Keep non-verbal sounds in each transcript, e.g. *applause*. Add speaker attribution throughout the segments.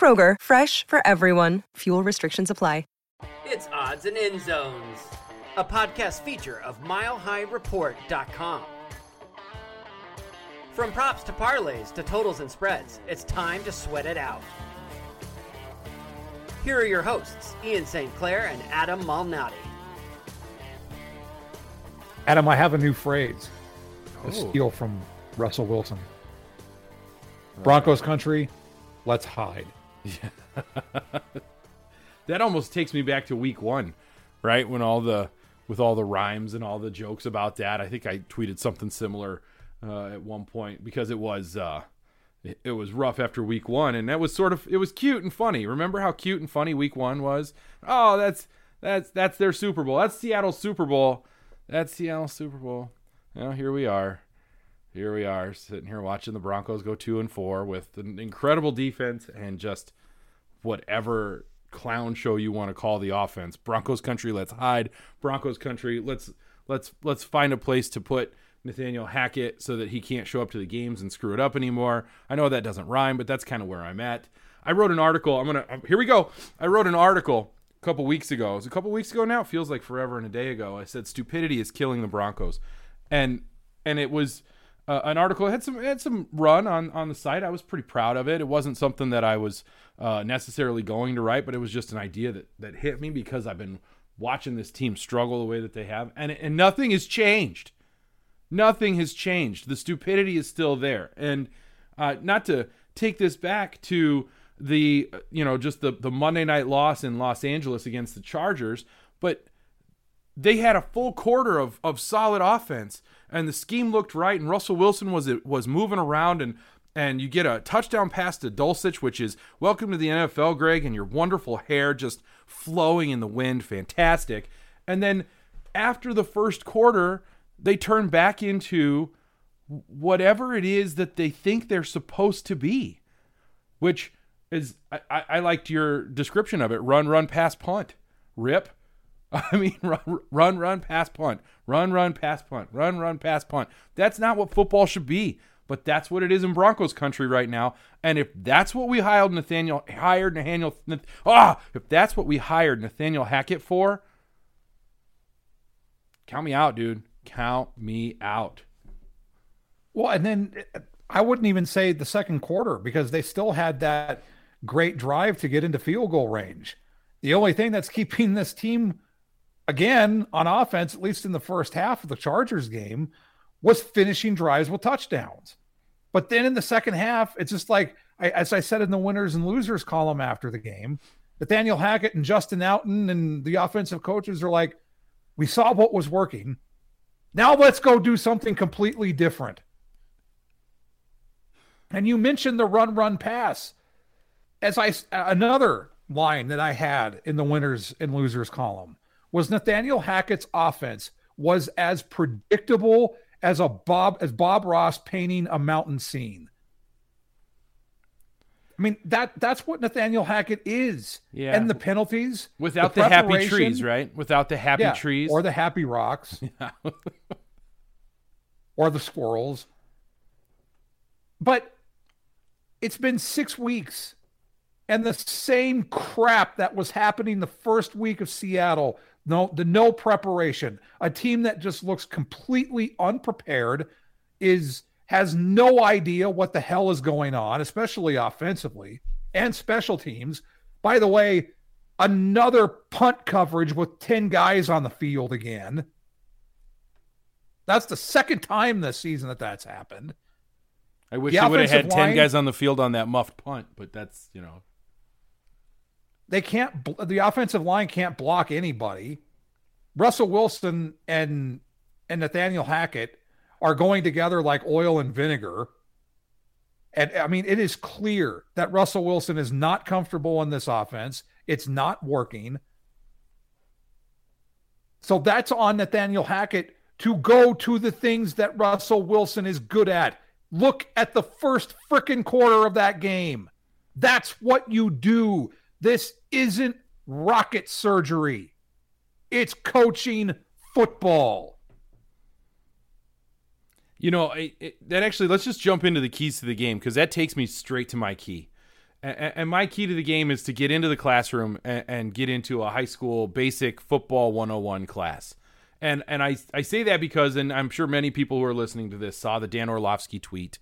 Speaker 1: Kroger, fresh for everyone. Fuel restrictions apply.
Speaker 2: It's Odds and End Zones, a podcast feature of MileHighReport.com. From props to parlays to totals and spreads, it's time to sweat it out. Here are your hosts, Ian St. Clair and Adam Malnati.
Speaker 3: Adam, I have a new phrase. A steal from Russell Wilson. Broncos country, let's hide. *laughs*
Speaker 4: that almost takes me back to week one, right? When all the with all the rhymes and all the jokes about that. I think I tweeted something similar uh, at one point because it was uh, it, was rough after week one, and that was sort of it was cute and funny. Remember how cute and funny week one was? Oh, that's that's that's their Super Bowl. That's Seattle's Super Bowl. That's Seattle's Super Bowl. Now here we are. Here we are sitting here watching the Broncos go two and four with an incredible defense and just whatever clown show you want to call the offense. Broncos country, let's hide. Broncos country, let's let's let's find a place to put Nathaniel Hackett so that he can't show up to the games and screw it up anymore. I know that doesn't rhyme, but that's kind of where I'm at. I wrote an article. I'm gonna here we go. I wrote an article a couple weeks ago. It was a couple weeks ago now. It feels like forever and a day ago. I said stupidity is killing the Broncos, and and it was uh, an article it had some it had some run on on the site. I was pretty proud of it. It wasn't something that I was uh, necessarily going to write, but it was just an idea that that hit me because I've been watching this team struggle the way that they have, and and nothing has changed. Nothing has changed. The stupidity is still there, and uh, not to take this back to the you know just the the Monday night loss in Los Angeles against the Chargers, but they had a full quarter of, of solid offense and the scheme looked right and Russell Wilson was was moving around and and you get a touchdown pass to Dulcich which is welcome to the NFL Greg and your wonderful hair just flowing in the wind. Fantastic. And then after the first quarter they turn back into whatever it is that they think they're supposed to be which is I, I, liked your description of it. Run run pass punt. Rip *laughs* I mean, run, run, pass, punt, run, run, pass, punt, run, run, pass, punt. That's not what football should be, but that's what it is in Broncos country right now. And if that's what we hired Nathaniel, hired Nathaniel, ah, if that's what we hired Nathaniel Hackett for, count me out, dude. Count me out.
Speaker 3: Well, and then uh, I wouldn't even say the second quarter because they still had that great drive to get into field goal range. The only thing that's keeping this team again on offense, at least in the first half of the Chargers game, was finishing drives with touchdowns. But then in the second half, it's just like, I, as I said in the winners and losers column after the game, Nathaniel Hackett and Justin Outten and the offensive coaches are like, we saw what was working. Now let's go do something completely different. And you mentioned the run, run, pass. As I another line that I had in the winners and losers column was Nathaniel Hackett's offense was as predictable as a Bob as Bob Ross painting a mountain scene. I mean that that's what Nathaniel Hackett is.
Speaker 4: Yeah.
Speaker 3: And the penalties
Speaker 4: without the, the happy trees, right? Without the happy
Speaker 3: yeah,
Speaker 4: trees
Speaker 3: or the happy rocks. *laughs* Yeah. or the squirrels. But it's been 6 weeks and the same crap that was happening the first week of Seattle no, the no preparation. A team that just looks completely unprepared is has no idea what the hell is going on, especially offensively and special teams. By the way, another punt coverage with 10 guys on the field again. That's the second time this season that that's happened.
Speaker 4: I wish the they would have had 10 line, guys on the field on that muffed punt, but that's, you know,
Speaker 3: they can't. The offensive line can't block anybody. Russell Wilson and and Nathaniel Hackett are going together like oil and vinegar. And I mean, it is clear that Russell Wilson is not comfortable in this offense. It's not working. So that's on Nathaniel Hackett to go to the things that Russell Wilson is good at. Look at the first freaking quarter of that game. That's what you do. This isn't rocket surgery, it's coaching football.
Speaker 4: You know, it, it, that actually, let's just jump into the keys to the game because that takes me straight to my key. And, and, my key to the game is to get into the classroom and, and, get into a high school basic football 101 class. And and I, I say that because, and I'm sure many people who are listening to this saw the Dan Orlovsky tweet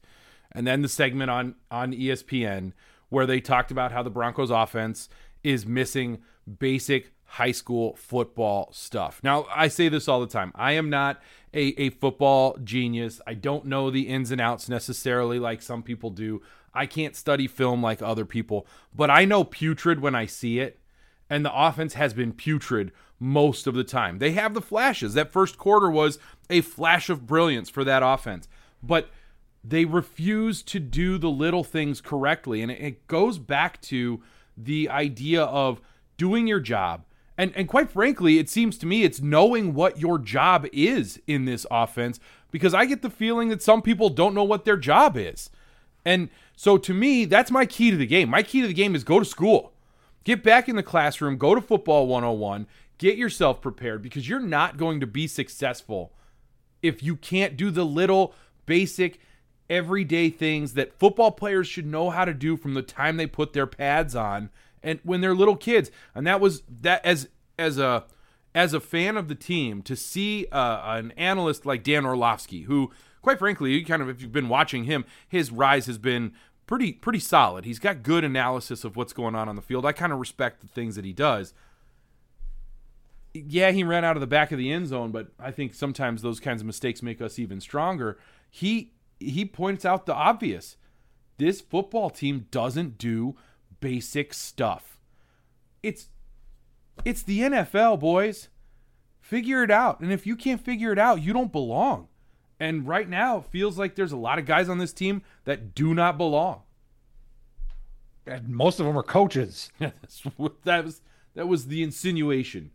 Speaker 4: and then the segment on, on ESPN where they talked about how the Broncos offense is missing basic high school football stuff. Now, I say this all the time. I am not a, a football genius. I don't know the ins and outs necessarily like some people do. I can't study film like other people, but I know putrid when I see it. And the offense has been putrid most of the time. They have the flashes. That first quarter was a flash of brilliance for that offense. But they refuse to do the little things correctly. And it goes back to the idea of doing your job. And, and quite frankly, it seems to me it's knowing what your job is in this offense because I get the feeling that some people don't know what their job is. And so to me, that's my key to the game. My key to the game is go to school. Get back in the classroom, go to football 101, get yourself prepared because you're not going to be successful if you can't do the little basic everyday things that football players should know how to do from the time they put their pads on and when they're little kids. And that was that as as a as a fan of the team to see uh, an analyst like Dan Orlovsky, who quite frankly, you kind of if you've been watching him, his rise has been pretty pretty solid. He's got good analysis of what's going on on the field. I kind of respect the things that he does. Yeah, he ran out of the back of the end zone, but I think sometimes those kinds of mistakes make us even stronger. He he points out the obvious. This football team doesn't do basic stuff. It's it's the NFL, boys. Figure it out. And if you can't figure it out, you don't belong. And right now, it feels like there's a lot of guys on this team that do not belong.
Speaker 3: And most of them are coaches. *laughs*
Speaker 4: that was that was the insinuation.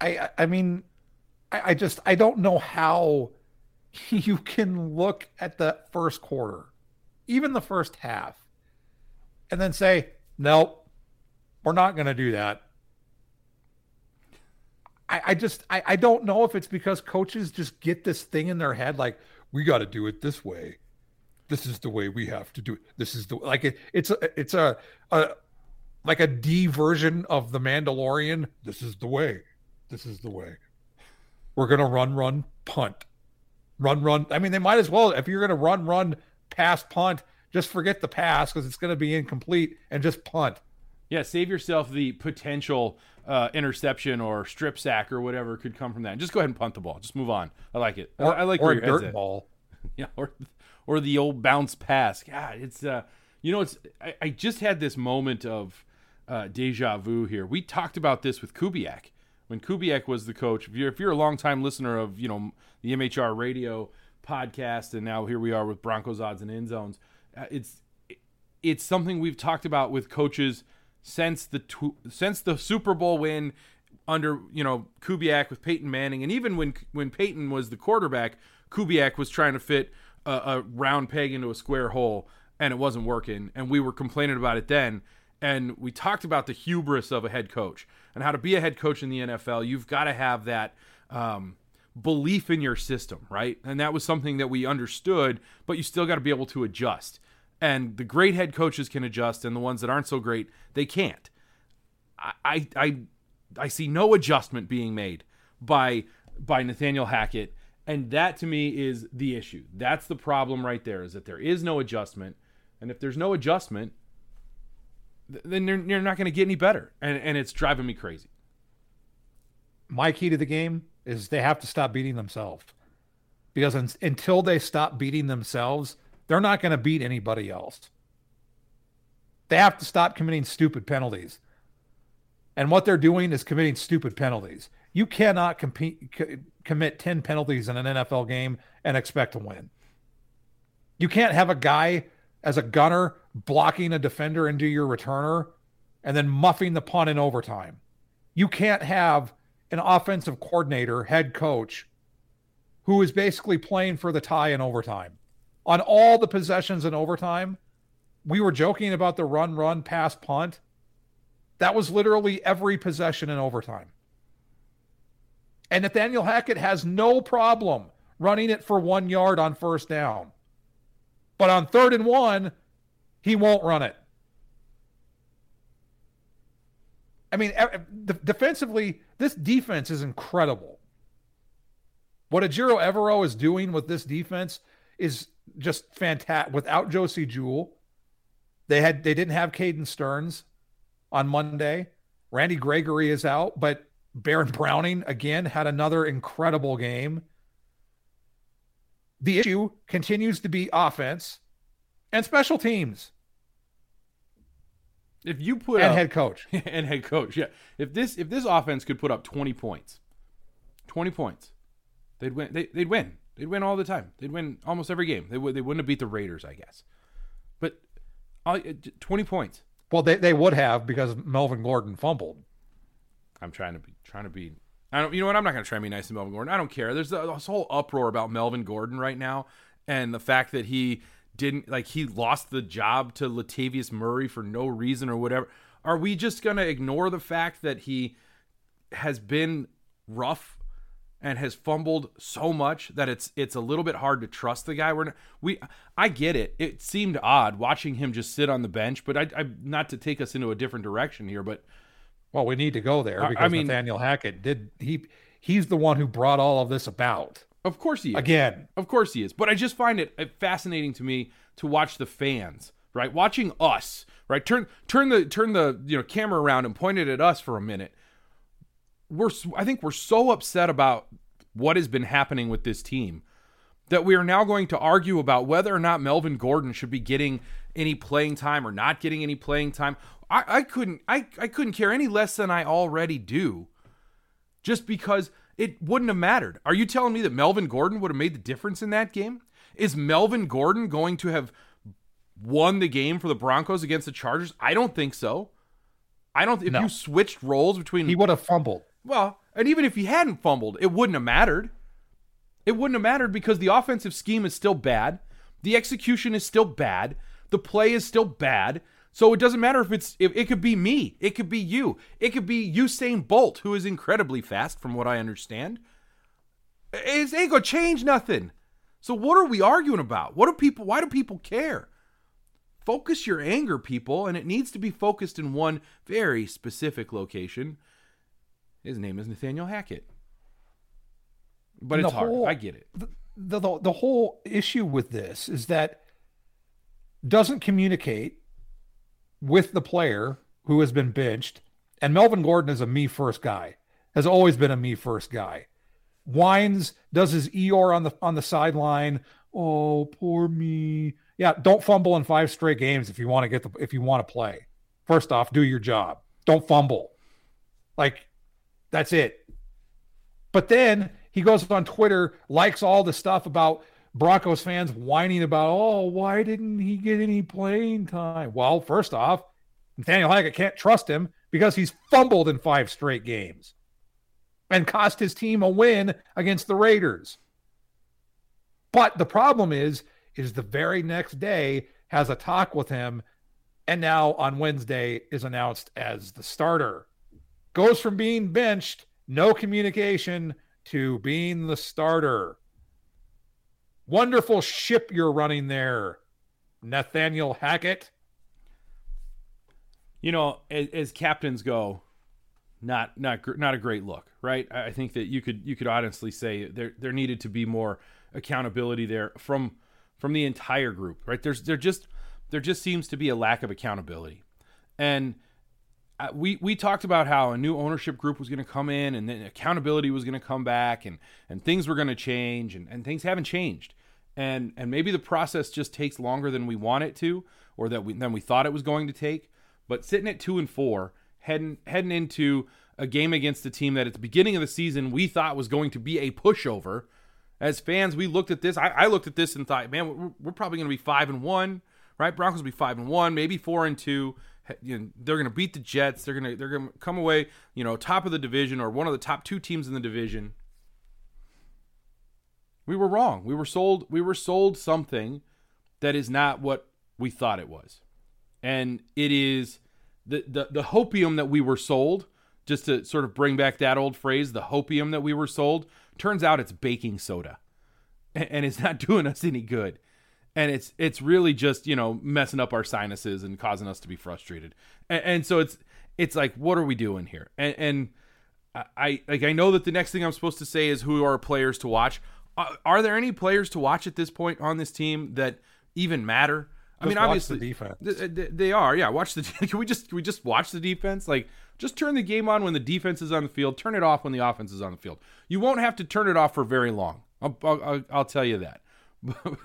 Speaker 3: I I mean, I, I just I don't know how *laughs* you can look at the first quarter, even the first half, and then say, nope, we're not going to do that. I, I just, I, I don't know if it's because coaches just get this thing in their head like, we got to do it this way. This is the way we have to do it. This is the like it, it's a it's a, a like a D version of the Mandalorian. This is the way. This is the way. We're gonna run, run, punt run, run. I mean, they might as well, if you're going to run, run, pass, punt, just forget the pass because it's going to be incomplete and just punt.
Speaker 4: Yeah, save yourself the potential uh, interception or strip sack or whatever could come from that. Just go ahead and punt the ball. Just move on. I like it.
Speaker 3: Or,
Speaker 4: I, like
Speaker 3: or a dirt ball. *laughs*
Speaker 4: yeah, or or the old bounce pass. God, it's uh, you know, it's. I, I just had this moment of uh, deja vu here. We talked about this with Kubiak when Kubiak was the coach. If you're if you're a longtime listener of you know the MHR radio podcast, and now here we are with Broncos odds and end zones, uh, it's it's something we've talked about with coaches since the tw- since the Super Bowl win under you know Kubiak with Peyton Manning, and even when when Peyton was the quarterback, Kubiak was trying to fit a, a round peg into a square hole, and it wasn't working, and we were complaining about it then. And we talked about the hubris of a head coach and how to be a head coach in the NFL. You've got to have that um, belief in your system, right? And that was something that we understood, but you still got to be able to adjust. And the great head coaches can adjust, and the ones that aren't so great, they can't. I, I, I see no adjustment being made by by Nathaniel Hackett, and that to me is the issue. That's the problem right there. Is that there is no adjustment, and if there's no adjustment, then you're, you're not going to get any better, and and it's driving me crazy.
Speaker 3: My key to the game is they have to stop beating themselves, because un- until they stop beating themselves, they're not going to beat anybody else. They have to stop committing stupid penalties. And what they're doing is committing stupid penalties. You cannot compete, c- commit 10 penalties in an NFL game and expect to win. You can't have a guy as a gunner blocking a defender into your returner and then muffing the punt in overtime. You can't have an offensive coordinator, head coach, who is basically playing for the tie in overtime. On all the possessions in overtime, we were joking about the run, run, pass, punt. That was literally every possession in overtime. And Nathaniel Hackett has no problem running it for one yard on first down. But on third and one, he won't run it. I mean, defensively, this defense is incredible. What Ejiro Evero is doing with this defense is just fantastic. Without Josey Jewell, they had they didn't have Caden Sterns on Monday. Randy Gregory is out, but Baron Browning again had another incredible game. The issue continues to be offense and special teams.
Speaker 4: If you put
Speaker 3: and
Speaker 4: up,
Speaker 3: head coach *laughs*
Speaker 4: and head coach, yeah. If this if this offense could put up twenty points, twenty points, they'd win. They, would win. They'd win all the time. They'd win almost every game. They would. They wouldn't have beat the Raiders, I guess. But uh, twenty points.
Speaker 3: Well, they, they would have because Melvin Gordon fumbled.
Speaker 4: I'm trying to be trying to be. I don't. You know what? I'm not going to try and be nice to Melvin Gordon. I don't care. There's this whole uproar about Melvin Gordon right now, and the fact that he didn't like he lost the job to Latavius Murray for no reason or whatever. Are we just going to ignore the fact that he has been rough and has fumbled so much that it's it's a little bit hard to trust the guy. We're not, we I get it. It seemed odd watching him just sit on the bench, but I, I not to take us into a different direction here, but
Speaker 3: well, we need to go there because I mean, Nathaniel Hackett did he he's the one who brought all of this about.
Speaker 4: Of course he is.
Speaker 3: Again.
Speaker 4: Of course he is. But I just find it uh, fascinating to me to watch the fans, right? Watching us, right? Turn turn the turn the, you know, camera around and point it at us for a minute. We're I think we're so upset about what has been happening with this team that we are now going to argue about whether or not Melvin Gordon should be getting any playing time or not getting any playing time. I, I couldn't I, I couldn't care any less than I already do. Just because it wouldn't have mattered. Are you telling me that Melvin Gordon would have made the difference in that game? Is Melvin Gordon going to have won the game for the Broncos against the Chargers? I don't think so. I don't. If no. you switched roles between,
Speaker 3: he would have fumbled.
Speaker 4: Well, and even if he hadn't fumbled, it wouldn't have mattered. It wouldn't have mattered because the offensive scheme is still bad, the execution is still bad, the play is still bad. So it doesn't matter if it's if it could be me, it could be you, it could be Usain Bolt, who is incredibly fast, from what I understand. It ain't gonna change nothing. So what are we arguing about? What do people? Why do people care? Focus your anger, people, and it needs to be focused in one very specific location. His name is Nathaniel Hackett. But and it's hard. Whole, I get it.
Speaker 3: The, the, the whole issue with this is that doesn't communicate with the player who has been benched. And Melvin Gordon is a me first guy, has always been a me first guy. Whines does his Eeyore on the on the sideline. Oh, poor me. Yeah, don't fumble in five straight games if you want to get the if you want to play. First off, do your job. Don't fumble. Like that's it. But then he goes on Twitter, likes all the stuff about Broncos fans whining about, oh, why didn't he get any playing time? Well, first off, Nathaniel Hackett can't trust him because he's fumbled in five straight games and cost his team a win against the Raiders. But the problem is, is the very next day has a talk with him, and now on Wednesday is announced as the starter. Goes from being benched, no communication, to being the starter. Wonderful ship you're running there, Nathaniel Hackett.
Speaker 4: You know, as, as captains go, not not not a great look, right? I think that you could you could honestly say there there needed to be more accountability there from from the entire group, right? There's there just there just seems to be a lack of accountability, and uh, we we talked about how a new ownership group was going to come in, and then accountability was going to come back, and and things were going to change, and, and things haven't changed, and and maybe the process just takes longer than we want it to, or that we than we thought it was going to take. But sitting at two and four, heading heading into a game against a team that at the beginning of the season we thought was going to be a pushover as fans, we looked at this. I, I looked at this and thought, man, we're, we're probably going to be five and one, right? Broncos will be five and one, maybe four and two. You know, they're going to beat the Jets. They're going to they're going to come away, you know, top of the division or one of the top two teams in the division. We were wrong. We were sold. We were sold something that is not what we thought it was, and it is the the the hopium that we were sold. Just to sort of bring back that old phrase, the hopium that we were sold Turns out it's baking soda, and it's not *laughs* doing us any good. And it's it's really just you know messing up our sinuses and causing us to be frustrated. And, and so it's it's like what are we doing here? And, and I like I know that the next thing I'm supposed to say is who are players to watch. Are, are there any players to watch at this point on this team that even matter? I mean, obviously,
Speaker 3: the defense.
Speaker 4: They, they are. Yeah, watch the. *laughs* Can we just can we just watch the defense? Like, just turn the game on when the defense is on the field. Turn it off when the offense is on the field. You won't have to turn it off for very long. I'll, I'll, I'll tell you that, *laughs*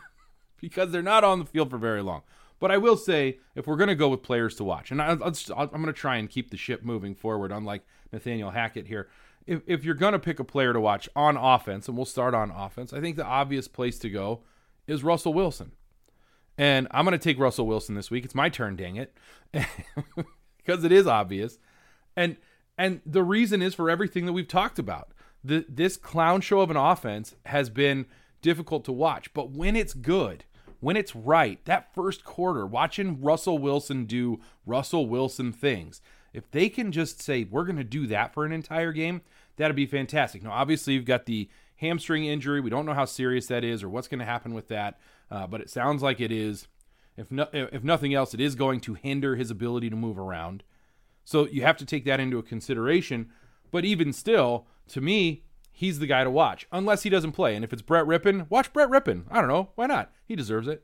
Speaker 4: because they're not on the field for very long. But I will say, if we're going to go with players to watch, and I, I'm going to try and keep the ship moving forward, unlike Nathaniel Hackett here. If, if you're going to pick a player to watch on offense, and we'll start on offense, I think the obvious place to go is Russell Wilson. And I'm going to take Russell Wilson this week. It's my turn, dang it. *laughs* because it is obvious. And and the reason is for everything that we've talked about. The, this clown show of an offense has been difficult to watch, but when it's good, when it's right, that first quarter, watching Russell Wilson do Russell Wilson things, if they can just say, we're going to do that for an entire game, that'd be fantastic. Now, obviously, you've got the hamstring injury. We don't know how serious that is or what's going to happen with that, uh, but it sounds like it is. If, no, if nothing else, it is going to hinder his ability to move around. So you have to take that into consideration. But even still, to me, he's the guy to watch, unless he doesn't play. And if it's Brett Rypien, watch Brett Rypien. I don't know. Why not? He deserves it.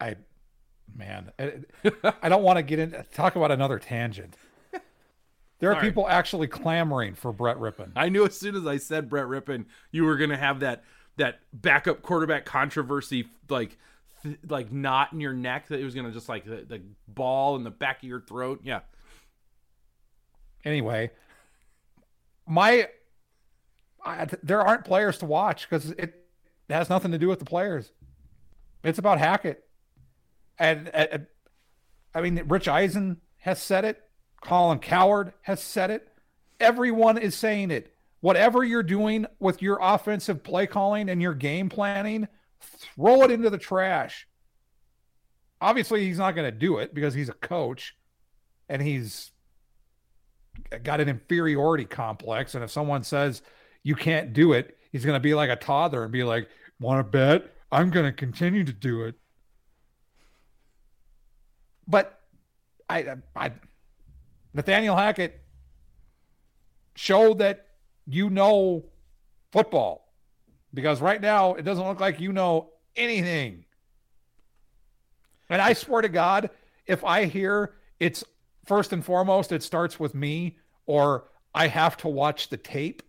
Speaker 3: I, man, I don't want to get into talk about another tangent. There are people actually clamoring for Brett Rypien.
Speaker 4: I knew as soon as I said Brett Rypien, you were going to have that that backup quarterback controversy like like knot in your neck that it was gonna just like the, the ball in the back of your throat. Yeah.
Speaker 3: Anyway, my I, there aren't players to watch because it has nothing to do with the players. It's about Hackett, and, and I mean Rich Eisen has said it. Colin Cowherd has said it. Everyone is saying it. Whatever you're doing with your offensive play calling and your game planning, throw it into the trash. Obviously, he's not going to do it because he's a coach and he's got an inferiority complex. And if someone says you can't do it, he's going to be like a toddler and be like, Want to bet? I'm going to continue to do it. But I, I, Nathaniel Hackett, show that you know football because right now it doesn't look like you know anything. And I swear to God, if I hear it's first and foremost, it starts with me or I have to watch the tape,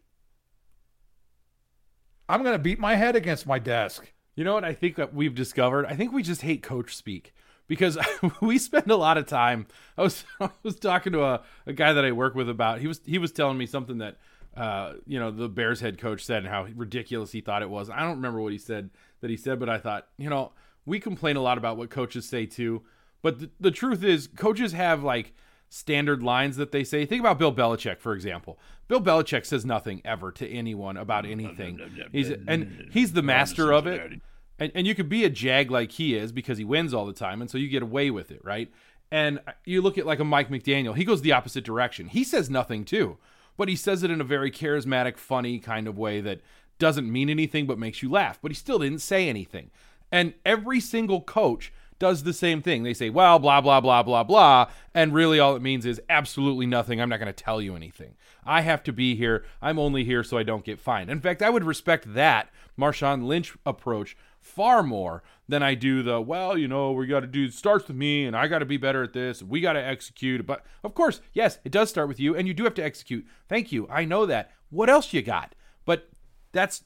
Speaker 3: I'm going to beat my head against my desk.
Speaker 4: You know what I think that we've discovered? I think we just hate coach speak because *laughs* we spend a lot of time. I was *laughs* I was talking to a, a guy that I work with about he was he was telling me something that uh, you know the Bears head coach said and how ridiculous he thought it was. I don't remember what he said that he said, but I thought you know we complain a lot about what coaches say too, but th- the truth is coaches have like standard lines that they say. Think about Bill Belichick, for example. Bill Belichick says nothing ever to anyone about anything. He's and he's the master of it. And, and you could be a jag like he is because he wins all the time, and so you get away with it, right? And you look at like a Mike McDaniel, he goes the opposite direction. He says nothing too, but he says it in a very charismatic, funny kind of way that doesn't mean anything but makes you laugh. But he still didn't say anything. And every single coach does the same thing. They say, well, blah, blah, blah, blah, blah. And really all it means is absolutely nothing. I'm not going to tell you anything. I have to be here. I'm only here so I don't get fined. In fact, I would respect that Marshawn Lynch approach far more than I do the, well, you know, we got to do, starts with me and I got to be better at this. We got to execute. But of course, yes, it does start with you and you do have to execute. Thank you. I know that. What else you got? But that's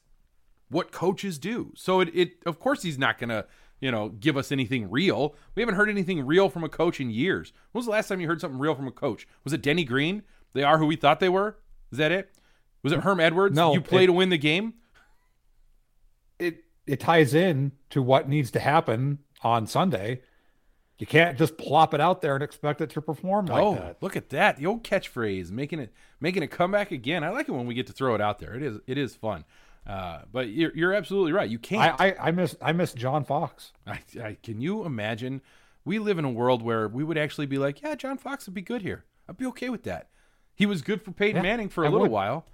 Speaker 4: what coaches do. So it, it of course, he's not going to you know, give us anything real. We haven't heard anything real from a coach in years. When was the last time you heard something real from a coach? Was it Denny Green? They are who we thought they were. Is that it? Was it Herm Edwards?
Speaker 3: No,
Speaker 4: you play
Speaker 3: it,
Speaker 4: to win the game.
Speaker 3: It ties in to what needs to happen on Sunday. You can't just plop it out there and expect it to perform like
Speaker 4: oh,
Speaker 3: that.
Speaker 4: look at that! The old catchphrase, making it making it come back again. I like it when we get to throw it out there. It is it is fun. Uh, but you're, you're absolutely right. You can't.
Speaker 3: I, I, I miss I miss John Fox.
Speaker 4: I, I, can you imagine? We live in a world where we would actually be like, yeah, John Fox would be good here. I'd be okay with that. He was good for Peyton yeah, Manning for a I little would. while.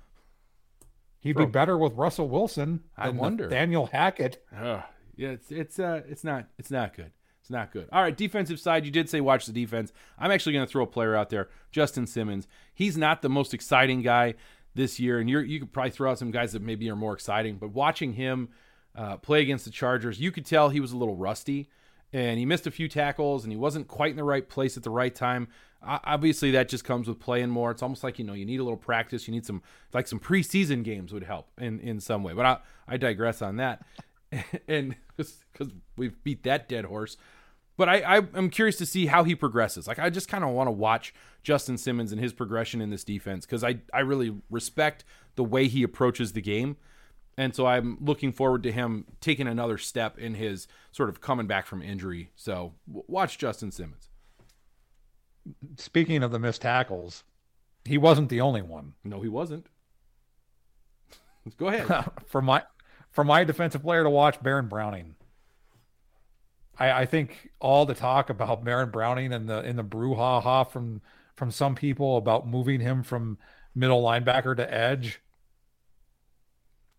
Speaker 3: He'd be better with Russell Wilson.
Speaker 4: I wonder.
Speaker 3: Daniel Hackett.
Speaker 4: Uh, yeah, it's it's uh it's not it's not good. It's not good. All right, defensive side, you did say watch the defense. I'm actually going to throw a player out there, Justin Simmons. He's not the most exciting guy this year, and you you could probably throw out some guys that maybe are more exciting. But watching him uh, play against the Chargers, you could tell he was a little rusty, and he missed a few tackles, and he wasn't quite in the right place at the right time. Obviously, that just comes with playing more. It's almost like you know you need a little practice. You need some like some preseason games would help in in some way. But I I digress on that, *laughs* and because we've beat that dead horse. But I, I am curious to see how he progresses. Like I just kind of want to watch Justin Simmons and his progression in this defense because I I really respect the way he approaches the game, and so I'm looking forward to him taking another step in his sort of coming back from injury. So watch Justin Simmons.
Speaker 3: Speaking of the missed tackles, he wasn't the only one.
Speaker 4: No, he wasn't. Go ahead. *laughs*
Speaker 3: for my for my defensive player to watch, Baron Browning. I, I think all the talk about Baron Browning and the in the brouhaha from from some people about moving him from middle linebacker to edge.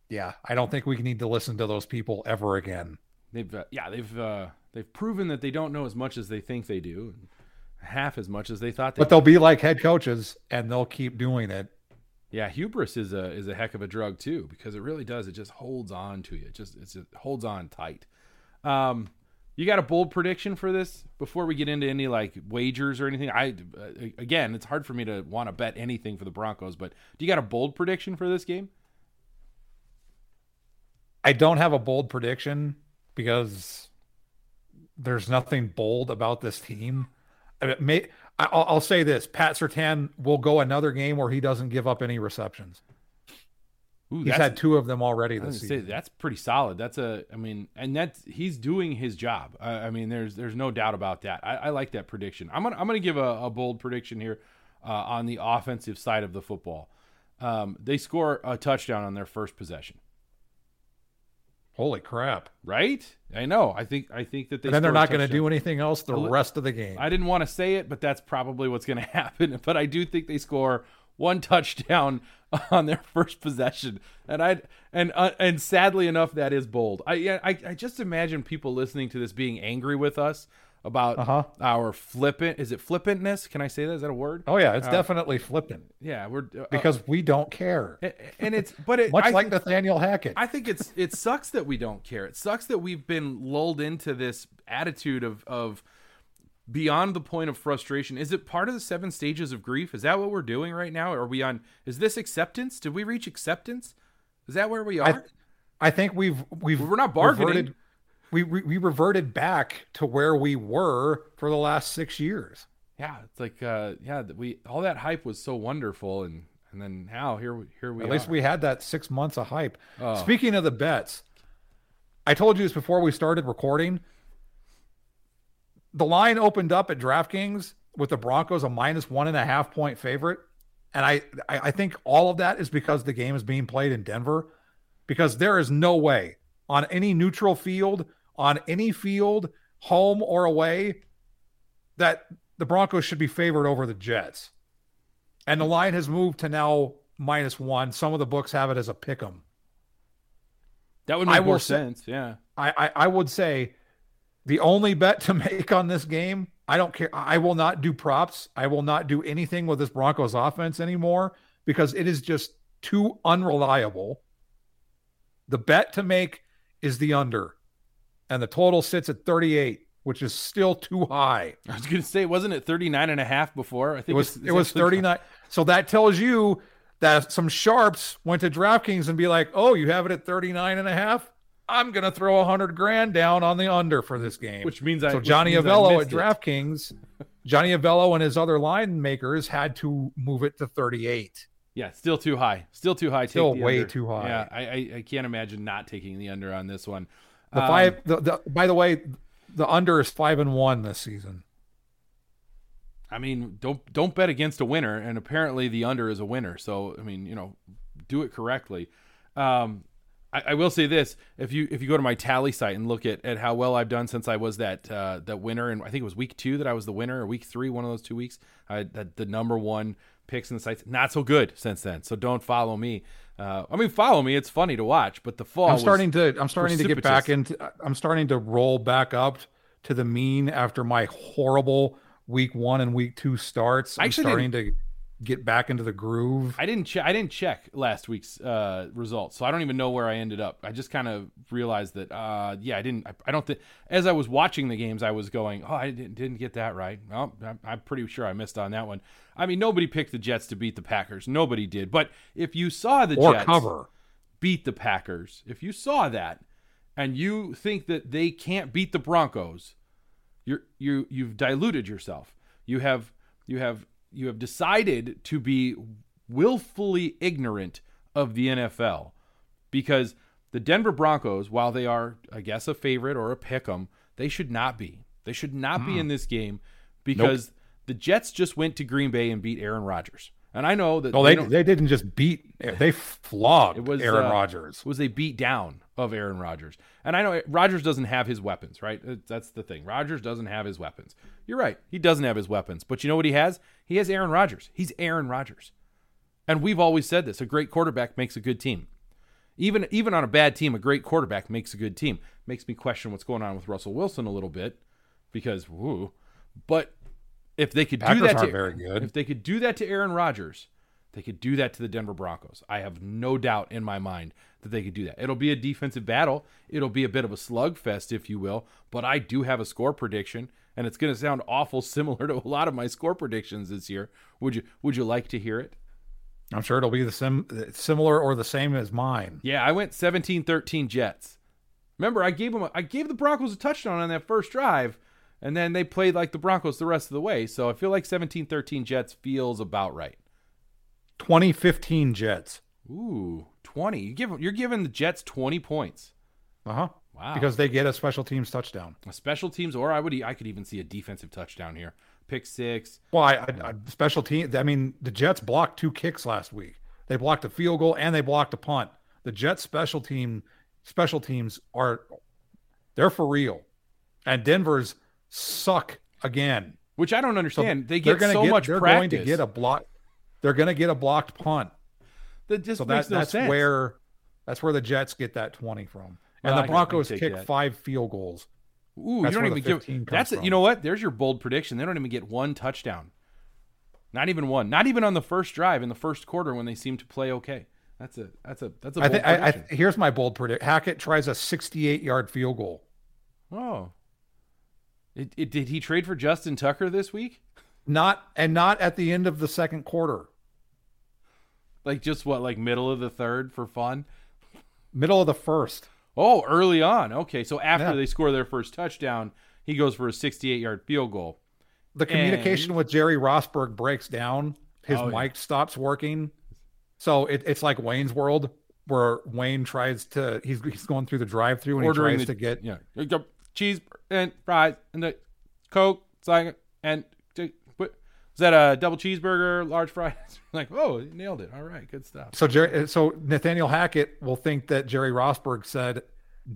Speaker 3: Yeah, I don't think we need to listen to those people ever again.
Speaker 4: They've uh, yeah they've uh, they've proven that they don't know as much as they think they do, half as much as they thought. they
Speaker 3: But they'll be like head coaches, and they'll keep doing it.
Speaker 4: Yeah, hubris is a is a heck of a drug too because it really does. It just holds on to you. It just it holds on tight. Um, you got a bold prediction for this before we get into any like wagers or anything? I uh, again, it's hard for me to want to bet anything for the Broncos, but do you got a bold prediction for this game?
Speaker 3: I don't have a bold prediction because there's nothing bold about this team. I may, I'll, I'll say this: Pat Surtain will go another game where he doesn't give up any receptions. Ooh, he's had two of them already this season.
Speaker 4: Say, that's pretty solid. That's a, I mean, and that's he's doing his job. I, I mean, there's there's no doubt about that. I, I, like that prediction. I'm gonna I'm gonna give a, a bold prediction here uh, on the offensive side of the football. Um, they score a touchdown on their first possession.
Speaker 3: Holy crap!
Speaker 4: Right? I know. I think I think that they.
Speaker 3: And then they're not going to do anything else the rest of the game.
Speaker 4: I didn't want to say it, but that's probably what's going *laughs* to happen. But I do think they score one touchdown *laughs* on their first possession, and I and uh, and sadly enough, that is bold. I, I I just imagine people listening to this being angry with us about uh-huh. our flippant. Is it flippantness? Can I say that? Is that a word?
Speaker 3: Oh yeah, it's uh, definitely flippant.
Speaker 4: Yeah, we're uh,
Speaker 3: because we don't care,
Speaker 4: and it's but it,
Speaker 3: much
Speaker 4: I
Speaker 3: like Nathaniel Hackett.
Speaker 4: I think it's it sucks that we don't care. It sucks that we've been lulled into this attitude of of beyond the point of frustration is it part of the seven stages of grief is that what we're doing right now are we on is this acceptance did we reach acceptance is that where we are
Speaker 3: i, I think we've we've
Speaker 4: we're not bargaining
Speaker 3: reverted, we, we we reverted back to where we were for the last six years.
Speaker 4: Yeah, it's like uh, yeah, we all that hype was so wonderful, and and then now here we here we
Speaker 3: At
Speaker 4: are.
Speaker 3: least we had that six months of hype.
Speaker 4: Oh.
Speaker 3: Speaking of the bets, I told you this before we started recording. The line opened up at DraftKings with the Broncos a minus one and a half point favorite. And I, I I think all of that is because the game is being played in Denver. Because there is no way on any neutral field, on any field, home or away, that the Broncos should be favored over the Jets. And the line has moved to now minus one. Some of the books have it as a pick 'em.
Speaker 4: that would make more
Speaker 3: say-
Speaker 4: sense. Yeah,
Speaker 3: I, I I would say the only bet to *laughs* make on this game, I don't care. I will not do props. I will not do anything with this Broncos offense anymore because it is just too unreliable. The bet to make is the under, and the total sits at 38, which is still too high.
Speaker 4: I was gonna say, wasn't it 39 and a half before? I think
Speaker 3: It was
Speaker 4: it's-
Speaker 3: it was
Speaker 4: it's actually-
Speaker 3: 39. So that tells you that some sharps went to DraftKings and be like, "Oh, you have it at 39 and a half? I'm going to throw a 100 grand down on the under for this game."
Speaker 4: Which means I-
Speaker 3: So Johnny Avello at. DraftKings, Johnny Avello and his other line makers had to move it to 38.
Speaker 4: Yeah, still too high. Still too high. Take
Speaker 3: Still way
Speaker 4: under.
Speaker 3: too high.
Speaker 4: Yeah, I, I I can't imagine not taking the under on this one.
Speaker 3: The
Speaker 4: Um,
Speaker 3: five the, the by the way, the under is 5 and 1 this season.
Speaker 4: I mean, don't don't bet against a winner, and apparently the under is a winner. So I mean, you know, do it correctly. Um, I, I will say this: if you if you go to my tally site and look at, at how well I've done since I was that uh, that winner, and I think it was week two that I was the winner, or week three, one of those two weeks, I that the number one picks in the sites. Not so good since then. So don't follow me. Uh, I mean, follow me. It's funny to watch, but the fall.
Speaker 3: I'm starting to I'm starting to get back into I'm starting to roll back up to the mean after my horrible week 1 and week 2 starts. I'm
Speaker 4: actually
Speaker 3: starting to get back into the groove.
Speaker 4: I didn't check. I didn't check last week's uh, results, so I don't even know where I ended up. I just kind of realized that, uh, yeah, I didn't. I, I don't think. As I was watching the games, I was going, "Oh, I didn't, didn't get that right." Well, I'm, I'm pretty sure I missed on that one. I mean, nobody picked the Jets to beat the Packers. Nobody did. But if you saw the
Speaker 3: or
Speaker 4: Jets
Speaker 3: cover.
Speaker 4: beat the Packers, if you saw that, and you think that they can't beat the Broncos, you're you you've diluted yourself. You have you have you have decided to be willfully ignorant of the NFL because the Denver Broncos, while they are, I guess, a favorite or a pick 'em, they should not be. They should not be hmm. in this game because the Jets just went to Green Bay and beat Aaron Rodgers. And I know that
Speaker 3: No, they
Speaker 4: don't-
Speaker 3: they didn't just beat they flogged
Speaker 4: it was
Speaker 3: Aaron
Speaker 4: uh,
Speaker 3: Rodgers.
Speaker 4: Was a beat down of Aaron Rodgers, and I know Rodgers doesn't have his weapons, right? That's the thing. Rodgers doesn't have his weapons. You're right. He doesn't have his weapons, but you know what he has? He has Aaron Rodgers. He's Aaron Rodgers, and we've always said this: a great quarterback makes a good team. Even even on a bad team, a great quarterback makes a good team. Makes me question what's going on with Russell Wilson a little bit, because woo. But if they could
Speaker 3: Packers
Speaker 4: do that to
Speaker 3: very good.
Speaker 4: if they could do that to Aaron Rodgers, they could do that to the Denver Broncos. I have no doubt in my mind that they could do that. It'll be a defensive battle. It'll be a bit of a slugfest, if you will. But I do have a score prediction, and it's going to sound awful similar to a lot of my score predictions this year. Would you Would you like to hear it?
Speaker 3: I'm sure it'll be the sim, similar or the same as mine.
Speaker 4: Yeah, I went 17-13 Jets. Remember, I gave them a, I gave the Broncos a touchdown on that first drive, and then they played like the Broncos the rest of the way. So I feel like 17-13 Jets feels about right.
Speaker 3: 2015 Jets.
Speaker 4: Ooh, 20. You give you're giving the Jets 20 points.
Speaker 3: Uh huh.
Speaker 4: Wow.
Speaker 3: Because they get a special teams touchdown.
Speaker 4: A special teams or I would I could even see a defensive touchdown here. Pick 6.
Speaker 3: Well, I, I, I special team. I mean, the Jets blocked two kicks last week. They blocked a field goal and they blocked a punt. The Jets special team special teams are they're for real, and Denver's suck again.
Speaker 4: Which I don't understand. they
Speaker 3: they're
Speaker 4: get so
Speaker 3: get,
Speaker 4: much
Speaker 3: They're
Speaker 4: practice.
Speaker 3: going to get a block. They're going to get a blocked punt.
Speaker 4: that just
Speaker 3: So that,
Speaker 4: no
Speaker 3: that's
Speaker 4: sense.
Speaker 3: where that's where the Jets get that 20 from. And
Speaker 4: Well,
Speaker 3: the Broncos
Speaker 4: I can take
Speaker 3: kick
Speaker 4: that.
Speaker 3: five field goals.
Speaker 4: Ooh,
Speaker 3: that's
Speaker 4: you don't even give That's it. You know what? There's your bold prediction. They don't even get one touchdown. Not even one. Not even on the first drive in the first quarter when they seem to play okay. That's a that's a that's a
Speaker 3: I think I, I, here's my bold predict. Hackett tries a 68 yard field goal.
Speaker 4: oh. It, it, did he trade for Justin Tucker this week?
Speaker 3: Not and not at the end of the second quarter.
Speaker 4: Like just what, like middle of the third for fun?
Speaker 3: Middle of the first.
Speaker 4: Oh, early on. Okay, so after
Speaker 3: Yeah.
Speaker 4: they score their first touchdown, he goes for a 68-yard field goal.
Speaker 3: The communication
Speaker 4: And-
Speaker 3: with Jerry Rosburg breaks down. His
Speaker 4: Oh, yeah.
Speaker 3: mic stops working. So it, it's like Wayne's World, where Wayne tries to he's he's going through the drive-through and he tries
Speaker 4: the,
Speaker 3: to get
Speaker 4: yeah cheese and fries and the coke second and what is that a double cheeseburger large fries *laughs* like oh nailed it all right good stuff
Speaker 3: So Jerry, uh, so Nathaniel Hackett will think that Jerry Rosburg said,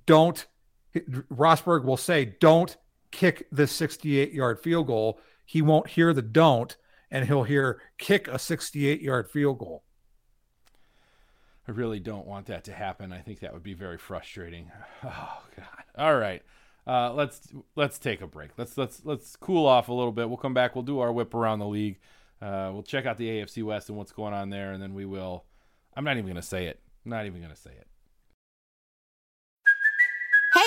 Speaker 3: "Don't." Rosburg will say, "Don't kick the 68-yard field goal." He won't hear the "don't," and he'll hear "kick a 68-yard field goal."
Speaker 4: I really don't want that to happen I think that would be very frustrating *sighs* oh god all right uh, let's let's take a break. Let's let's let's cool off a little bit. We'll come back. We'll do our whip around the league. Uh, we'll check out the AFC West and what's going on there and then we will I'm not even gonna say it. I'm not even gonna say it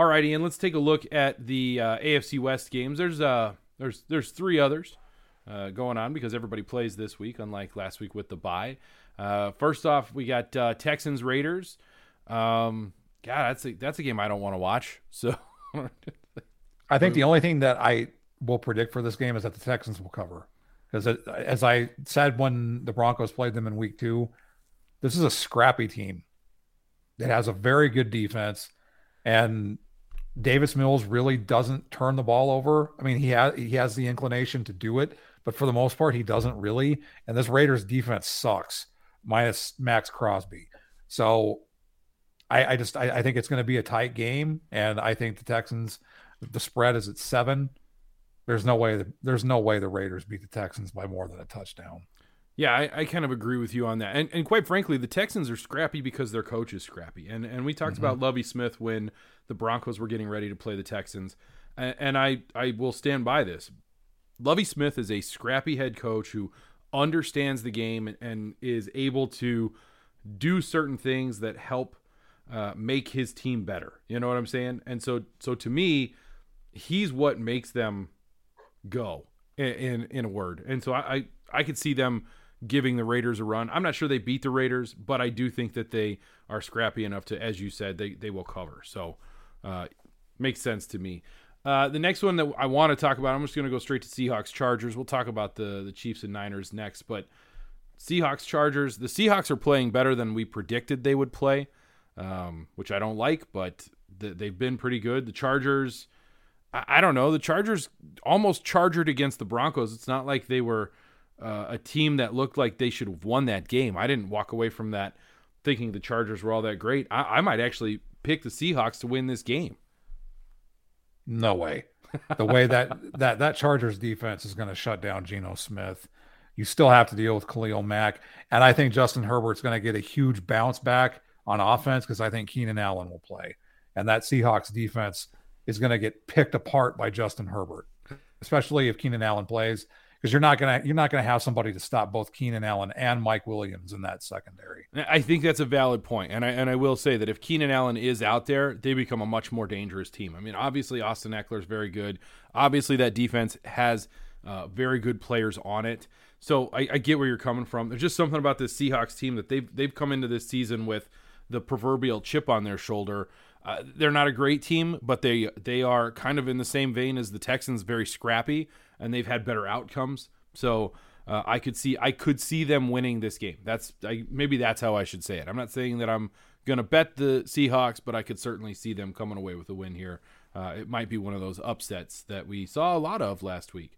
Speaker 4: All right, Ian. Let's take a look at the uh, AFC West games. There's uh, there's there's three others uh, going on because everybody plays this week, unlike last week with the bye. Uh, first off, we got uh, Texans Raiders. Um, God, that's a that's a game I don't want to watch. So *laughs*
Speaker 3: I think the only thing that I will predict for this game is that the Texans will cover. Because as I said when the Broncos played them in week two, this is a scrappy team that has a very good defense. And Davis Mills really doesn't turn the ball over. I mean, he has he has the inclination to do it, but for the most part, he doesn't really. And this Raiders defense sucks, minus Maxx Crosby. So I, I just I, I think it's going to be a tight game, and I think the Texans the spread is at seven. There's no way that there's no way the Raiders beat the Texans by more than a touchdown.
Speaker 4: Yeah, I, I kind of agree with you on that. And and quite frankly, the Texans are scrappy because their coach is scrappy. And and we talked about Lovie Smith when the Broncos were getting ready to play the Texans. And, and I I will stand by this. Lovie Smith is a scrappy head coach who understands the game and, and is able to do certain things that help uh, make his team better. You know what I'm saying? And so so to me, he's what makes them go in in, in a word. And so I, I I could see them giving the Raiders a run. I'm not sure they beat the Raiders, but I do think that they are scrappy enough to, as you said, they they will cover. So uh, makes sense to me. Uh, the next one that I want to talk about, I'm just going to go straight to Seahawks Chargers. We'll talk about the the Chiefs and Niners next, but Seahawks Chargers. The Seahawks are playing better than we predicted they would play, um, which I don't like, but th- they've been pretty good. The Chargers. I, I don't know. The Chargers almost chargered against the Broncos. It's not like they were uh, a team that looked like they should have won that game. I didn't walk away from that thinking the Chargers were all that great. I, I might actually pick the Seahawks to win this game.
Speaker 3: No way. The way that *laughs* that that Chargers defense is going to shut down Geno Smith. You still have to deal with Khalil Mack, and I think Justin Herbert's going to get a huge bounce back on offense because I think Keenan Allen will play, and that Seahawks defense is going to get picked apart by Justin Herbert, especially if Keenan Allen plays because you're not gonna you're not gonna have somebody to stop both Keenan Allen and Mike Williams in that secondary.
Speaker 4: I think that's a valid point, and I and I will say that if Keenan Allen is out there, they become a much more dangerous team. I mean, obviously Austin Ekeler is very good. Obviously, that defense has uh, very good players on it. So I, I get where you're coming from. There's just something about this Seahawks team that they've they've come into this season with the proverbial chip on their shoulder. Uh, they're not a great team, but they they are kind of in the same vein as the Texans, very scrappy, and they've had better outcomes. So uh, I could see I could see them winning this game. That's I, maybe that's how I should say it. I'm not saying that I'm gonna bet the Seahawks, but I could certainly see them coming away with a win here. Uh, it might be one of those upsets that we saw a lot of last week.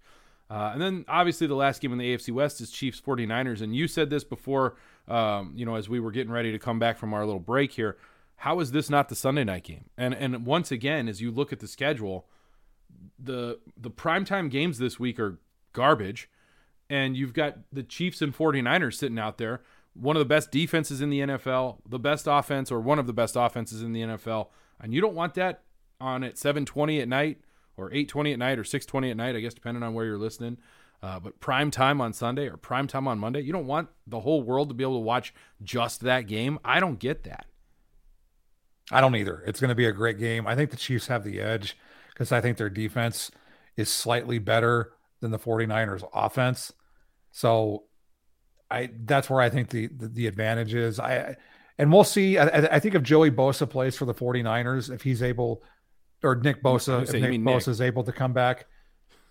Speaker 4: Uh, and then obviously the last game in the AFC West is Chiefs 49ers. And you said this before, um, you know, as we were getting ready to come back from our little break here. How is this not the Sunday night game? And and once again, as you look at the schedule, the the primetime games this week are garbage. And you've got the Chiefs and 49ers sitting out there, one of the best defenses in the NFL, the best offense, or one of the best offenses in the NFL. And you don't want that on at 7:20 at night or 8:20 at night or 6:20 at night, I guess depending on where you're listening. Uh, but prime time on Sunday or prime time on Monday, you don't want the whole world to be able to watch just that game. I don't get that.
Speaker 3: I don't either. It's going to be a great game. I think the Chiefs have the edge because I think their defense is slightly better than the 49ers offense. So I that's where I think the the, the advantage is. I and we'll see. I, I, think if Joey Bosa plays for the 49ers, if he's able or Nick Bosa, if Nick Bosa is able to come back,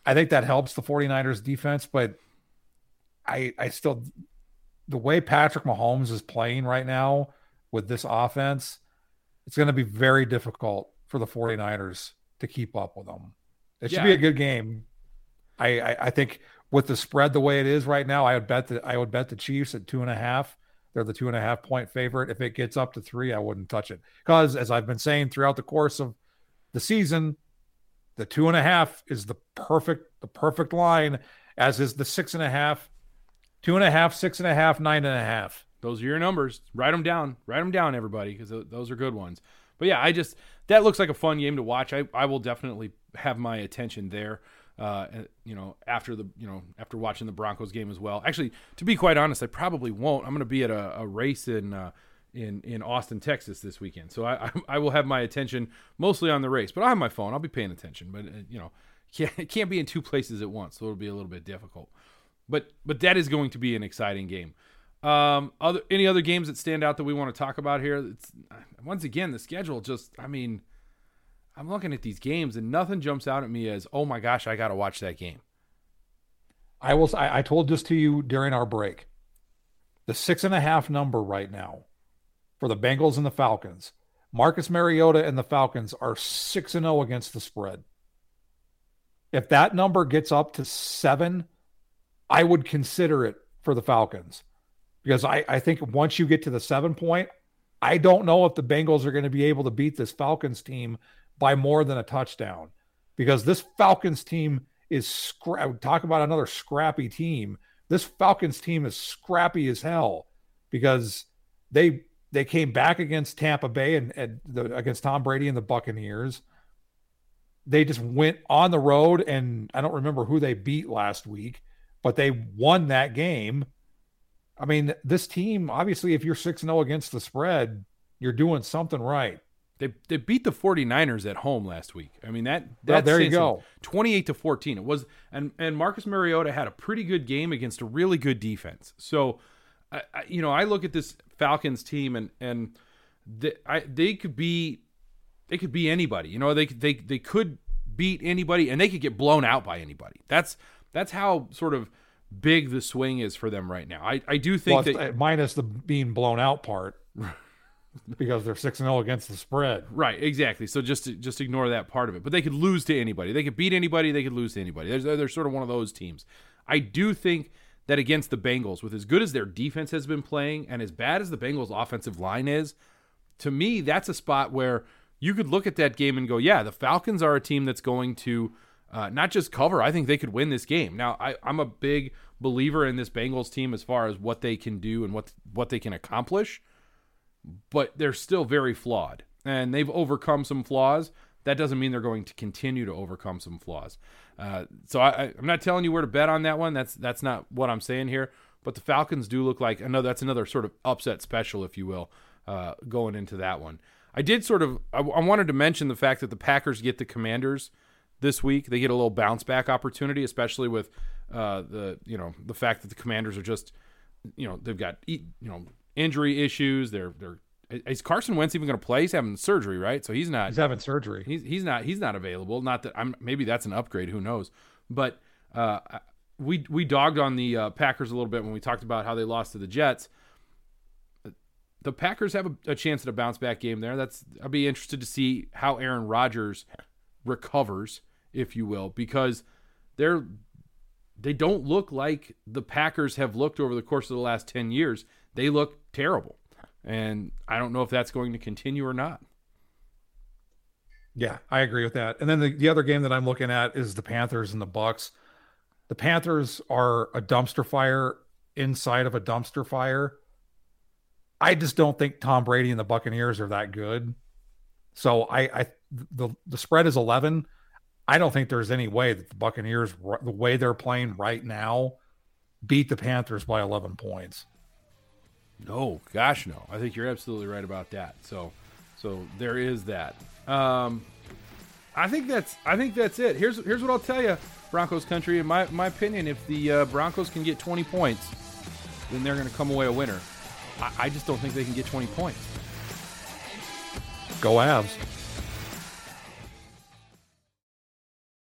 Speaker 3: I think that helps the 49ers defense. But I, I still, the way Patrick Mahomes is playing right now with this offense, it's going to be very difficult for the 49ers to keep up with them. It should yeah. be a good game. I, I, I think with the spread the way it is right now, I would bet that I would bet the Chiefs at two and a half. They're the two and a half point favorite. If it gets up to three, I wouldn't touch it because, as I've been saying throughout the course of the season, the two and a half is the perfect the perfect line, as is the six and a half, two and a half, six and a half, nine and a half.
Speaker 4: Those are your numbers. Write them down. Write them down, everybody, because those are good ones. But yeah, I just that looks like a fun game to watch. I I will definitely have my attention there. Uh, you know, after the you know after watching the Broncos game as well. Actually, to be quite honest, I probably won't. I'm going to be at a, a race in uh, in in Austin, Texas this weekend. So I, *laughs* I, I will have my attention mostly on the race, but I have my phone. I'll be paying attention. But uh, you know, *laughs* can't can't be in two places at once, so it'll be a little bit difficult. But but that is going to be an exciting game. Um, other any other games that stand out that we want to talk about here? It's once again the schedule. Just I mean, I'm looking at these games and nothing jumps out at me as oh my gosh, I got to watch that game.
Speaker 3: I will. I, I told this to you during our break. The six and a half number right now for the Bengals and the Falcons. Marcus Mariota and the Falcons are 6 and 0 against the spread. If that number gets up to 7, I would consider it for the Falcons. Because I, I think once you get to the 7 point, I don't know if the Bengals are going to be able to beat this Falcons team by more than a touchdown. Because this Falcons team is scra- talk about another scrappy team. This Falcons team is scrappy as hell because they they came back against Tampa Bay and, and the, against Tom Brady and the Buccaneers. They just went on the road, and I don't remember who they beat last week, but they won that game. I mean, this team, obviously, if you're 6 0 against the spread, you're doing something right.
Speaker 4: They, they beat the 49ers at home last week. I mean that that
Speaker 3: there you go.
Speaker 4: 28 to 14. It was and and Marcus Mariota had a pretty good game against a really good defense. So I, I, you know, I look at this Falcons team and and they, I, they could be they could be anybody. You know, they they they could beat anybody and they could get blown out by anybody. That's that's how sort of big the swing is for them right now. I I do think well, that
Speaker 3: minus the being blown out part. *laughs* because they're 6 and 0 against the spread.
Speaker 4: Right, exactly. So just just ignore that part of it. But they could lose to anybody. They could beat anybody, they could lose to anybody. They're, they're sort of one of those teams. I do think that against the Bengals, with as good as their defense has been playing and as bad as the Bengals' offensive line is, to me, that's a spot where you could look at that game and go, yeah, the Falcons are a team that's going to uh, not just cover, I think they could win this game. Now, I, I'm a big believer in this Bengals team as far as what they can do and what what they can accomplish, but they're still very flawed. And they've overcome some flaws. That doesn't mean they're going to continue to overcome some flaws. Uh, so I, am not telling you where to bet on that one. That's that's not what I'm saying here. But the Falcons do look like another. That's another sort of upset special, if you will, uh, going into that one. I did sort of. I, I, wanted to mention the fact that the Packers get the Commanders this week. They get a little bounce back opportunity, especially with uh, the you know the fact that the Commanders are just you know they've got you know injury issues. They're they're is Carson Wentz even going to play? He's having surgery, right? So he's not.
Speaker 3: He's having surgery.
Speaker 4: He's he's not he's not available. Not that I'm. Maybe that's an upgrade. Who knows? But uh, we we dogged on the uh, Packers a little bit when we talked about how they lost to the Jets. The Packers have a, a chance at a bounce back game there. That's I'll be interested to see how Aaron Rodgers recovers, if you will, because they're they don't look like the Packers have looked over the course of the last 10 years. They look terrible. And I don't know if that's going to continue or not.
Speaker 3: Yeah, I agree with that. And then the, the other game that I'm looking at is the Panthers and the Bucks. The Panthers are a dumpster fire inside of a dumpster fire. I just don't think Tom Brady and the Buccaneers are that good. So I, I the the spread is 11. I don't think there's any way that the Buccaneers, the way they're playing right now, beat the Panthers by 11 points.
Speaker 4: No, gosh, no. I think you're absolutely right about that. So, so there is that. Um, I think that's I think that's it. Here's here's what I'll tell you, Broncos country. In my my opinion, if the uh, Broncos can get 20 points, then they're going to come away a winner. I, I just don't think they can get 20 points.
Speaker 3: Go Avs.